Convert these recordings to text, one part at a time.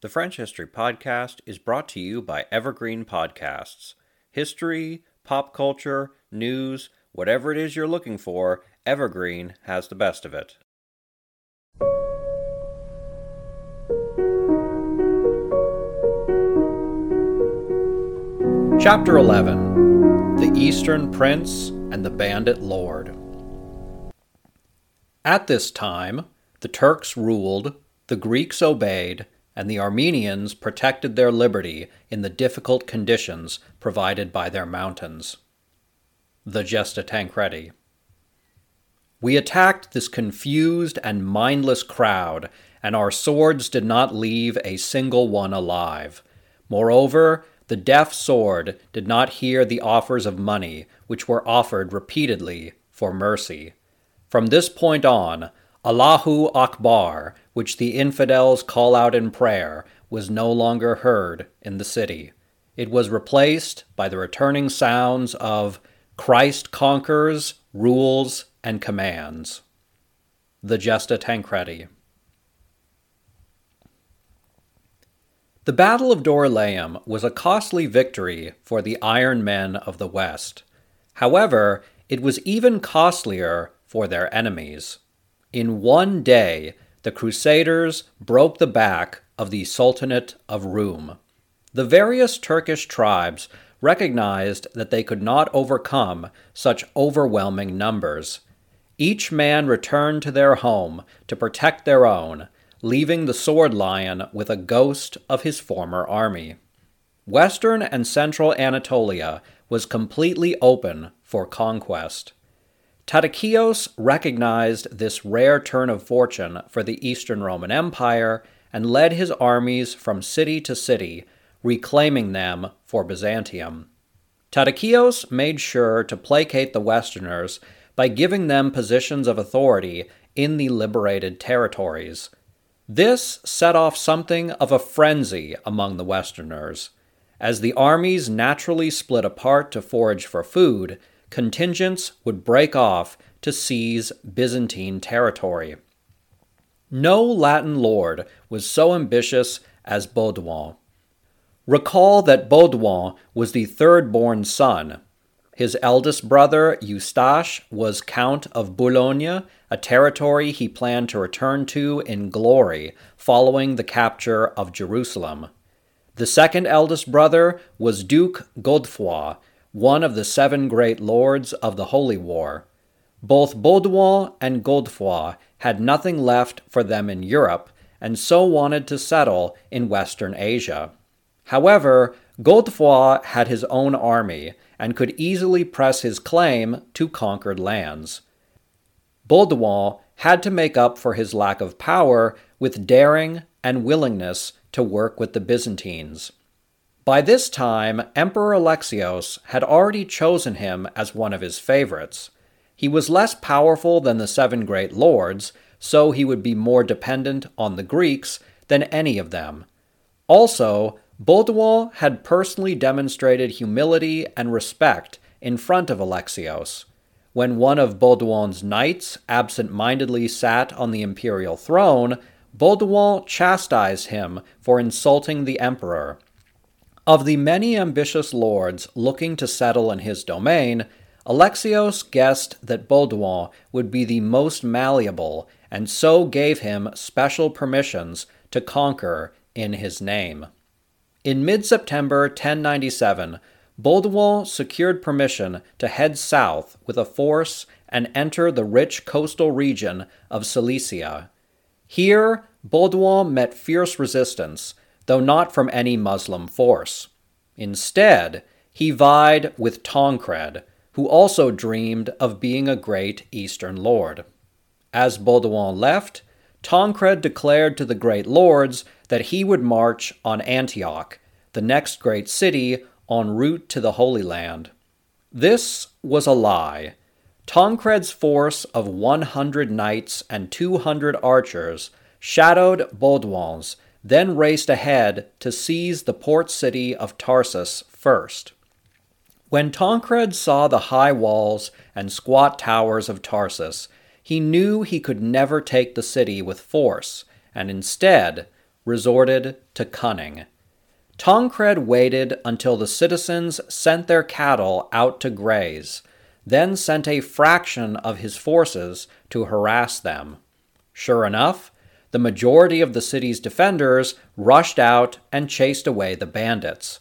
The French History Podcast is brought to you by Evergreen Podcasts. History, pop culture, news, whatever it is you're looking for, Evergreen has the best of it. Chapter 11 The Eastern Prince and the Bandit Lord. At this time, the Turks ruled, the Greeks obeyed, and the Armenians protected their liberty in the difficult conditions provided by their mountains. The Gesta Tancredi. We attacked this confused and mindless crowd, and our swords did not leave a single one alive. Moreover, the deaf sword did not hear the offers of money which were offered repeatedly for mercy. From this point on, Allahu Akbar, which the infidels call out in prayer, was no longer heard in the city. It was replaced by the returning sounds of Christ conquers, rules, and commands. The Gesta Tancredi. The Battle of Dorylaeum was a costly victory for the Iron Men of the West. However, it was even costlier for their enemies. In one day, the Crusaders broke the back of the Sultanate of Rum. The various Turkish tribes recognized that they could not overcome such overwhelming numbers. Each man returned to their home to protect their own, leaving the sword lion with a ghost of his former army. Western and central Anatolia was completely open for conquest. Tatikios recognized this rare turn of fortune for the Eastern Roman Empire and led his armies from city to city, reclaiming them for Byzantium. Tatikios made sure to placate the Westerners by giving them positions of authority in the liberated territories. This set off something of a frenzy among the Westerners. As the armies naturally split apart to forage for food, contingents would break off to seize Byzantine territory. No Latin lord was so ambitious as Baudouin. Recall that Baudouin was the third born son. His eldest brother, Eustache, was Count of Boulogne, a territory he planned to return to in glory following the capture of Jerusalem. The second eldest brother was Duke Godefroy, one of the seven great lords of the Holy War. Both Baudouin and Godefroy had nothing left for them in Europe, and so wanted to settle in Western Asia. However, Godefroy had his own army and could easily press his claim to conquered lands. Baudouin had to make up for his lack of power with daring and willingness to work with the Byzantines. By this time, Emperor Alexios had already chosen him as one of his favorites. He was less powerful than the seven great lords, so he would be more dependent on the Greeks than any of them. Also, Baudouin had personally demonstrated humility and respect in front of Alexios. When one of Baudouin's knights absent mindedly sat on the imperial throne, Baudouin chastised him for insulting the emperor. Of the many ambitious lords looking to settle in his domain, Alexios guessed that Baudouin would be the most malleable, and so gave him special permissions to conquer in his name. In mid September 1097, Baudouin secured permission to head south with a force and enter the rich coastal region of Cilicia. Here, Baudouin met fierce resistance, though not from any Muslim force. Instead, he vied with Tancred, who also dreamed of being a great Eastern lord. As Baudouin left, Tancred declared to the great lords that he would march on Antioch, the next great city en route to the Holy Land. This was a lie. Tancred's force of 100 knights and 200 archers shadowed Baudouin's, then raced ahead to seize the port city of Tarsus first. When Tancred saw the high walls and squat towers of Tarsus, he knew he could never take the city with force, and instead resorted to cunning. Tancred waited until the citizens sent their cattle out to graze, then sent a fraction of his forces to harass them. Sure enough, the majority of the city's defenders rushed out and chased away the bandits.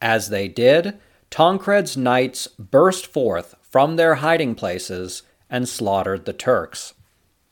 As they did, Tancred's knights burst forth from their hiding places and slaughtered the Turks.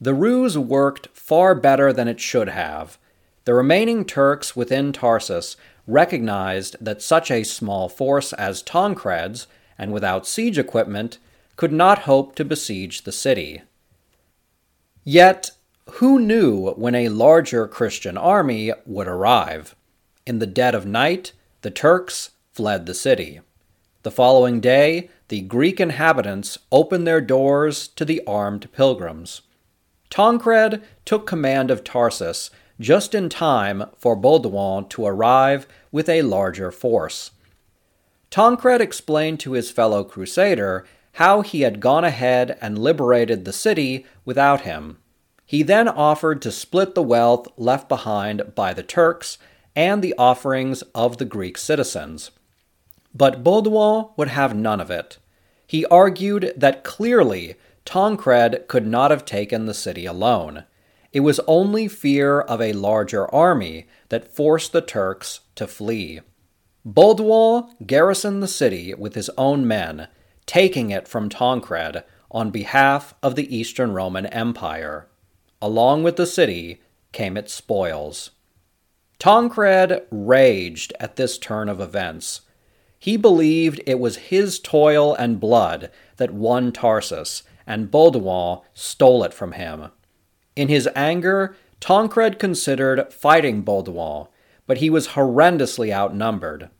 The ruse worked far better than it should have. The remaining Turks within Tarsus recognized that such a small force as Tancred's, and without siege equipment, could not hope to besiege the city. Yet, who knew when a larger Christian army would arrive? In the dead of night, the Turks fled the city. The following day, the Greek inhabitants opened their doors to the armed pilgrims. Tancred took command of Tarsus just in time for Baudouin to arrive with a larger force. Tancred explained to his fellow crusader how he had gone ahead and liberated the city without him. He then offered to split the wealth left behind by the Turks and the offerings of the Greek citizens. But Baudouin would have none of it. He argued that clearly Tancred could not have taken the city alone. It was only fear of a larger army that forced the Turks to flee. Baudouin garrisoned the city with his own men, taking it from Tancred on behalf of the Eastern Roman Empire. Along with the city came its spoils. Tancred raged at this turn of events. He believed it was his toil and blood that won Tarsus, and Baudouin stole it from him. In his anger, Tancred considered fighting Baudouin, but he was horrendously outnumbered.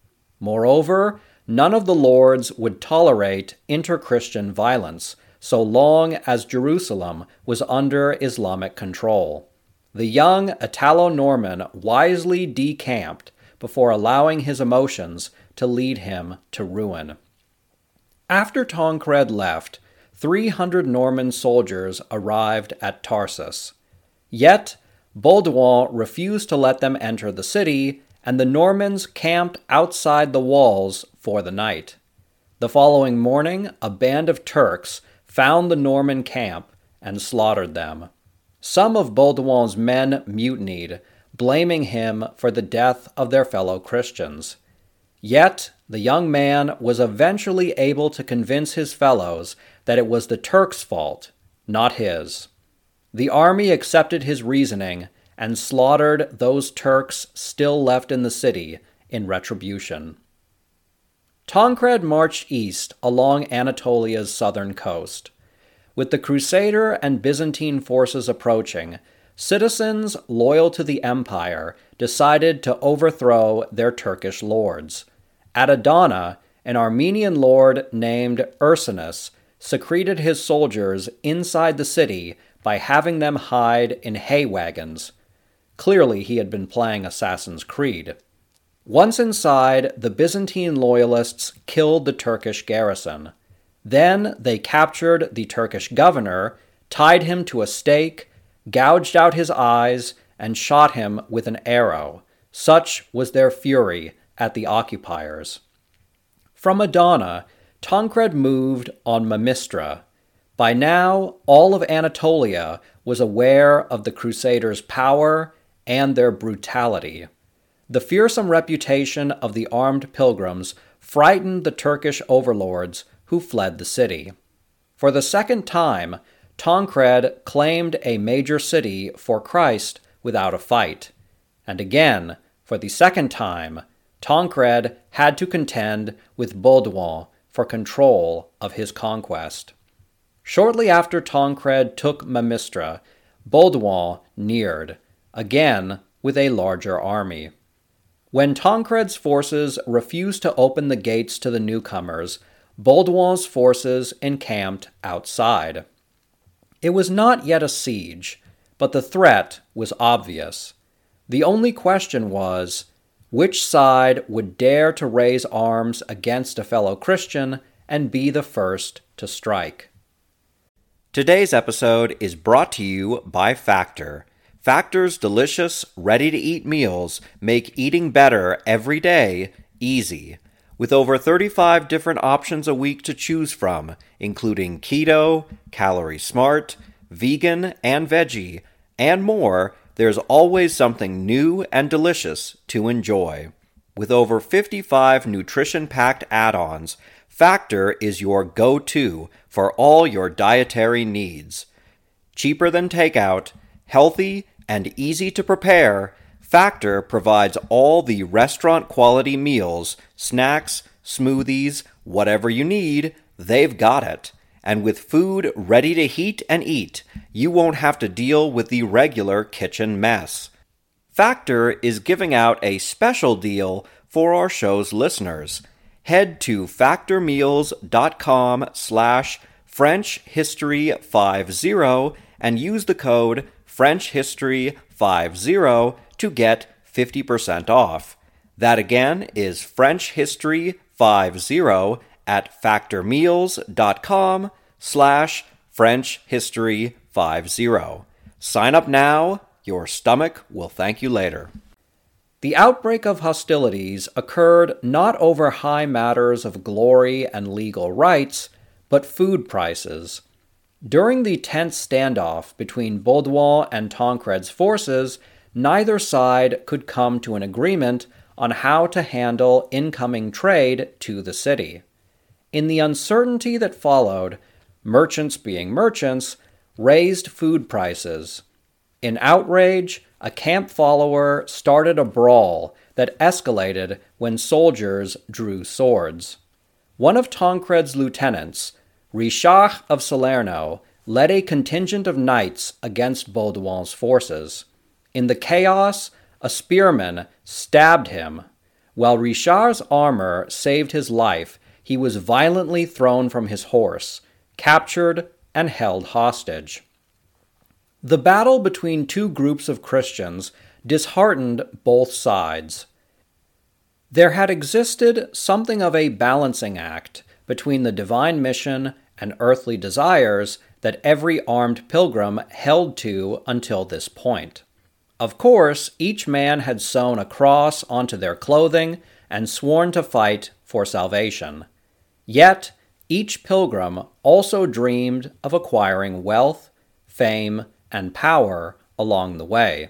Moreover, none of the lords would tolerate inter Christian violence so long as Jerusalem was under Islamic control. The young Italo Norman wisely decamped before allowing his emotions to lead him to ruin. After Tancred left, 300 Norman soldiers arrived at Tarsus. Yet, Baudouin refused to let them enter the city, and the Normans camped outside the walls for the night. The following morning, a band of Turks found the Norman camp and slaughtered them. Some of Baudouin's men mutinied, blaming him for the death of their fellow Christians. Yet the young man was eventually able to convince his fellows that it was the Turks' fault, not his. The army accepted his reasoning and slaughtered those Turks still left in the city in retribution. Tancred marched east along Anatolia's southern coast. With the Crusader and Byzantine forces approaching, citizens loyal to the empire decided to overthrow their Turkish lords. At Adana, an Armenian lord named Ursinus secreted his soldiers inside the city by having them hide in hay wagons. Clearly, he had been playing Assassin's Creed. Once inside, the Byzantine loyalists killed the Turkish garrison. Then they captured the Turkish governor, tied him to a stake, gouged out his eyes, and shot him with an arrow. Such was their fury at the occupiers. From Adana, Tancred moved on Mamistra. By now, all of Anatolia was aware of the Crusaders' power and their brutality. The fearsome reputation of the armed pilgrims frightened the Turkish overlords who fled the city. For the second time, Tancred claimed a major city for Christ without a fight. And again, for the second time, Tancred had to contend with Baudouin for control of his conquest. Shortly after Tancred took Mamistra, Baudouin neared, again with a larger army. When Tancred's forces refused to open the gates to the newcomers, Baudouin's forces encamped outside. It was not yet a siege, but the threat was obvious. The only question was which side would dare to raise arms against a fellow Christian and be the first to strike? Today's episode is brought to you by Factor. Factor's delicious, ready to eat meals make eating better every day easy. With over 35 different options a week to choose from, including keto, calorie smart, vegan, and veggie, and more, there's always something new and delicious to enjoy. With over 55 nutrition packed add ons, Factor is your go to for all your dietary needs. Cheaper than takeout, healthy, and easy to prepare, Factor provides all the restaurant quality meals, snacks, smoothies, whatever you need, they've got it. And with food ready to heat and eat, you won't have to deal with the regular kitchen mess. Factor is giving out a special deal for our show's listeners. Head to factormeals.com slash frenchhistory50 and use the code frenchhistory50 to get 50% off. That again is French History 50 at factormeals.com slash French History 50. Sign up now. Your stomach will thank you later. The outbreak of hostilities occurred not over high matters of glory and legal rights, but food prices. During the tense standoff between Baudouin and Tancred's forces, neither side could come to an agreement on how to handle incoming trade to the city. In the uncertainty that followed, merchants being merchants raised food prices. In outrage, a camp follower started a brawl that escalated when soldiers drew swords. One of Tancred's lieutenants, Richard of Salerno, led a contingent of knights against Baudouin's forces. In the chaos, a spearman stabbed him. While Richard's armor saved his life, he was violently thrown from his horse, captured, and held hostage. The battle between two groups of Christians disheartened both sides. There had existed something of a balancing act between the divine mission and earthly desires that every armed pilgrim held to until this point. Of course, each man had sewn a cross onto their clothing and sworn to fight for salvation. Yet, each pilgrim also dreamed of acquiring wealth, fame, and power along the way.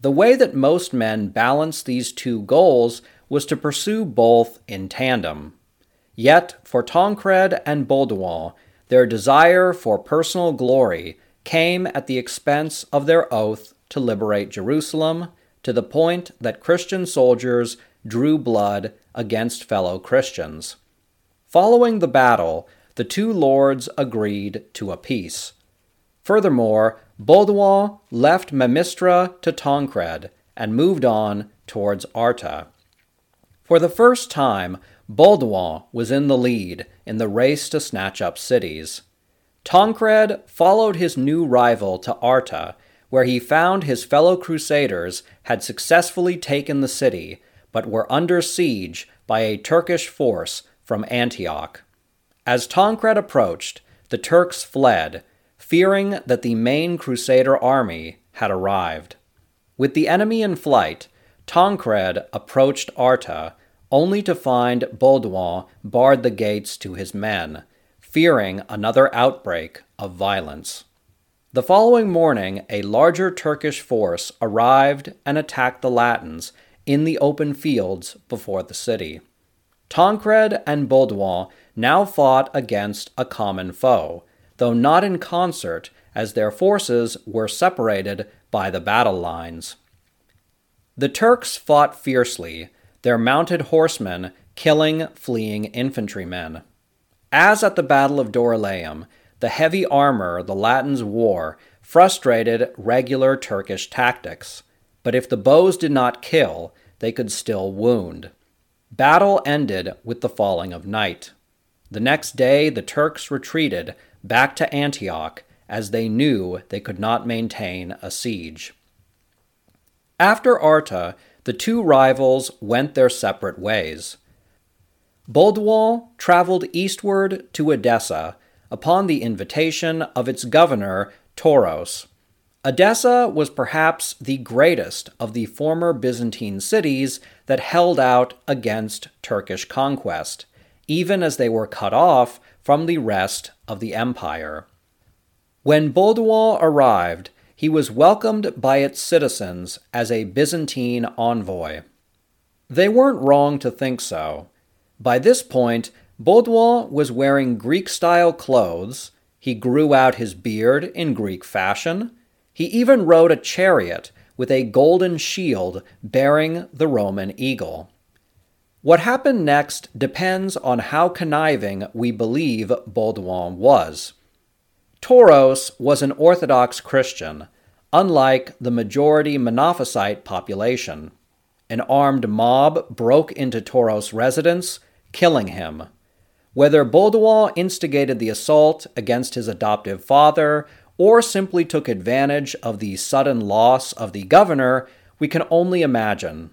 The way that most men balanced these two goals was to pursue both in tandem. Yet, for Tancred and Baudouin, their desire for personal glory came at the expense of their oath to liberate Jerusalem to the point that Christian soldiers drew blood against fellow Christians. Following the battle, the two lords agreed to a peace. Furthermore, Baudouin left Mamistra to Tancred and moved on towards Arta. For the first time, Baudouin was in the lead in the race to snatch up cities. Tancred followed his new rival to Arta, where he found his fellow crusaders had successfully taken the city, but were under siege by a Turkish force from Antioch. As Tancred approached, the Turks fled, fearing that the main crusader army had arrived. With the enemy in flight, Tancred approached Arta, only to find Baudouin barred the gates to his men, fearing another outbreak of violence. The following morning, a larger Turkish force arrived and attacked the Latins in the open fields before the city. Tancred and Baudouin now fought against a common foe, though not in concert, as their forces were separated by the battle lines. The Turks fought fiercely, their mounted horsemen killing fleeing infantrymen. As at the Battle of Dorylaeum, the heavy armor the Latins wore frustrated regular Turkish tactics. but if the bows did not kill, they could still wound. Battle ended with the falling of night. The next day, the Turks retreated back to Antioch as they knew they could not maintain a siege. After Arta, the two rivals went their separate ways. Baudouin traveled eastward to Edessa upon the invitation of its governor, Toros. Edessa was perhaps the greatest of the former Byzantine cities that held out against Turkish conquest, even as they were cut off from the rest of the empire. When Baudouin arrived, he was welcomed by its citizens as a Byzantine envoy. They weren't wrong to think so. By this point, Baudouin was wearing Greek style clothes, he grew out his beard in Greek fashion, he even rode a chariot with a golden shield bearing the Roman eagle. What happened next depends on how conniving we believe Baudouin was. Toros was an Orthodox Christian, unlike the majority Monophysite population. An armed mob broke into Toros' residence, killing him. Whether Baudouin instigated the assault against his adoptive father or simply took advantage of the sudden loss of the governor, we can only imagine.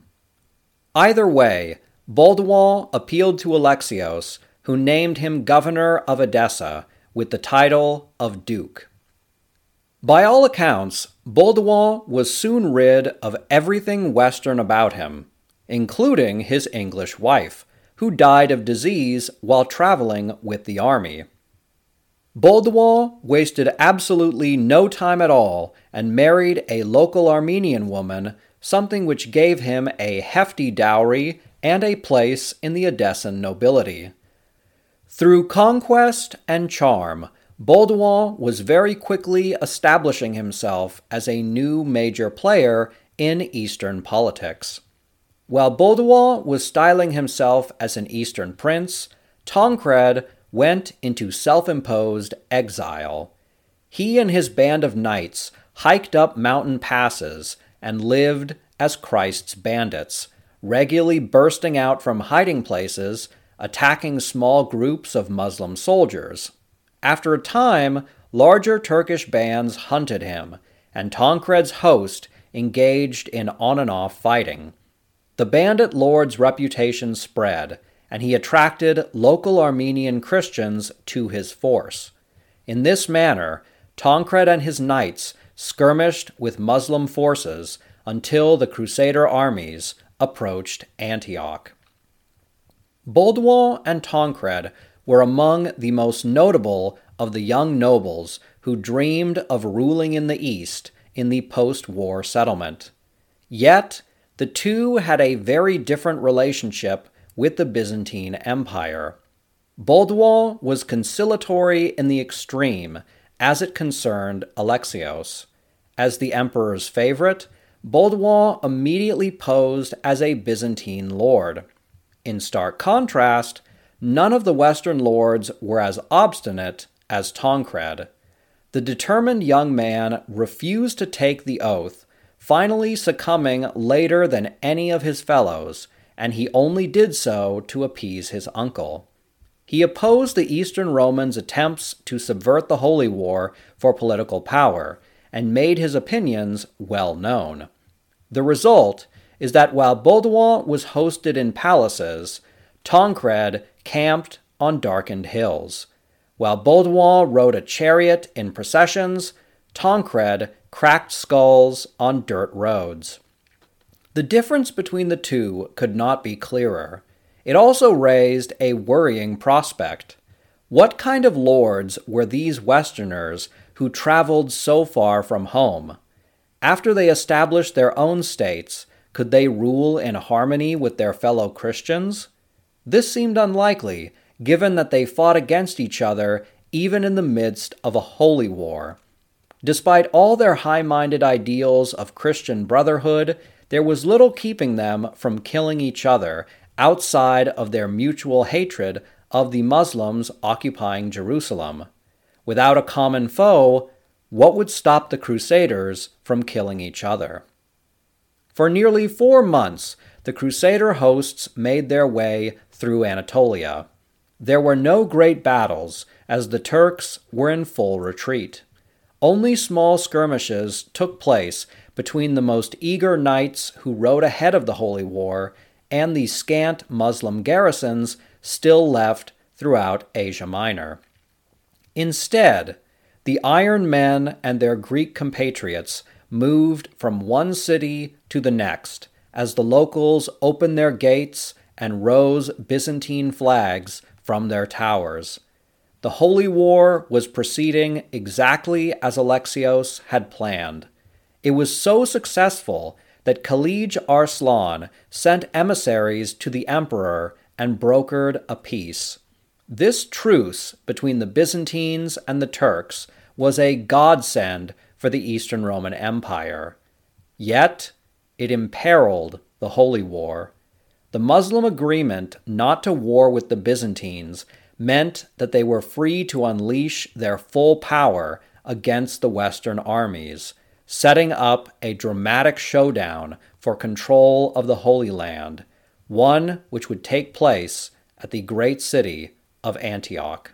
Either way, Baudouin appealed to Alexios, who named him governor of Edessa with the title of Duke. By all accounts, Baudouin was soon rid of everything Western about him, including his English wife, who died of disease while traveling with the army. Baudouin wasted absolutely no time at all and married a local Armenian woman, something which gave him a hefty dowry and a place in the Edessan nobility. Through conquest and charm, Baudouin was very quickly establishing himself as a new major player in Eastern politics. While Baudouin was styling himself as an Eastern prince, Tancred went into self imposed exile. He and his band of knights hiked up mountain passes and lived as Christ's bandits, regularly bursting out from hiding places, attacking small groups of Muslim soldiers. After a time, larger Turkish bands hunted him, and Tancred's host engaged in on and off fighting. The bandit lord's reputation spread, and he attracted local Armenian Christians to his force. In this manner, Tancred and his knights skirmished with Muslim forces until the Crusader armies approached Antioch. Baudouin and Tancred were among the most notable of the young nobles who dreamed of ruling in the East in the post war settlement. Yet, the two had a very different relationship with the Byzantine Empire. Baudouin was conciliatory in the extreme as it concerned Alexios. As the emperor's favorite, Baudouin immediately posed as a Byzantine lord. In stark contrast, none of the Western lords were as obstinate as Tancred. The determined young man refused to take the oath, finally succumbing later than any of his fellows and he only did so to appease his uncle. He opposed the Eastern Romans' attempts to subvert the Holy War for political power, and made his opinions well known. The result is that while Baudouin was hosted in palaces, Tancred camped on darkened hills. While Baudouin rode a chariot in processions, Tancred cracked skulls on dirt roads. The difference between the two could not be clearer. It also raised a worrying prospect. What kind of lords were these Westerners who traveled so far from home? After they established their own states, could they rule in harmony with their fellow Christians? This seemed unlikely, given that they fought against each other even in the midst of a holy war. Despite all their high minded ideals of Christian brotherhood there was little keeping them from killing each other outside of their mutual hatred of the Muslims occupying Jerusalem. Without a common foe, what would stop the Crusaders from killing each other? For nearly four months, the Crusader hosts made their way through Anatolia. There were no great battles, as the Turks were in full retreat. Only small skirmishes took place between the most eager knights who rode ahead of the Holy War and the scant Muslim garrisons still left throughout Asia Minor. Instead, the Iron Men and their Greek compatriots moved from one city to the next as the locals opened their gates and rose Byzantine flags from their towers. The Holy War was proceeding exactly as Alexios had planned. It was so successful that Kilij Arslan sent emissaries to the emperor and brokered a peace. This truce between the Byzantines and the Turks was a godsend for the Eastern Roman Empire. Yet, it imperiled the Holy War. The Muslim agreement not to war with the Byzantines meant that they were free to unleash their full power against the Western armies, setting up a dramatic showdown for control of the Holy Land, one which would take place at the great city of Antioch.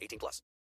18 plus.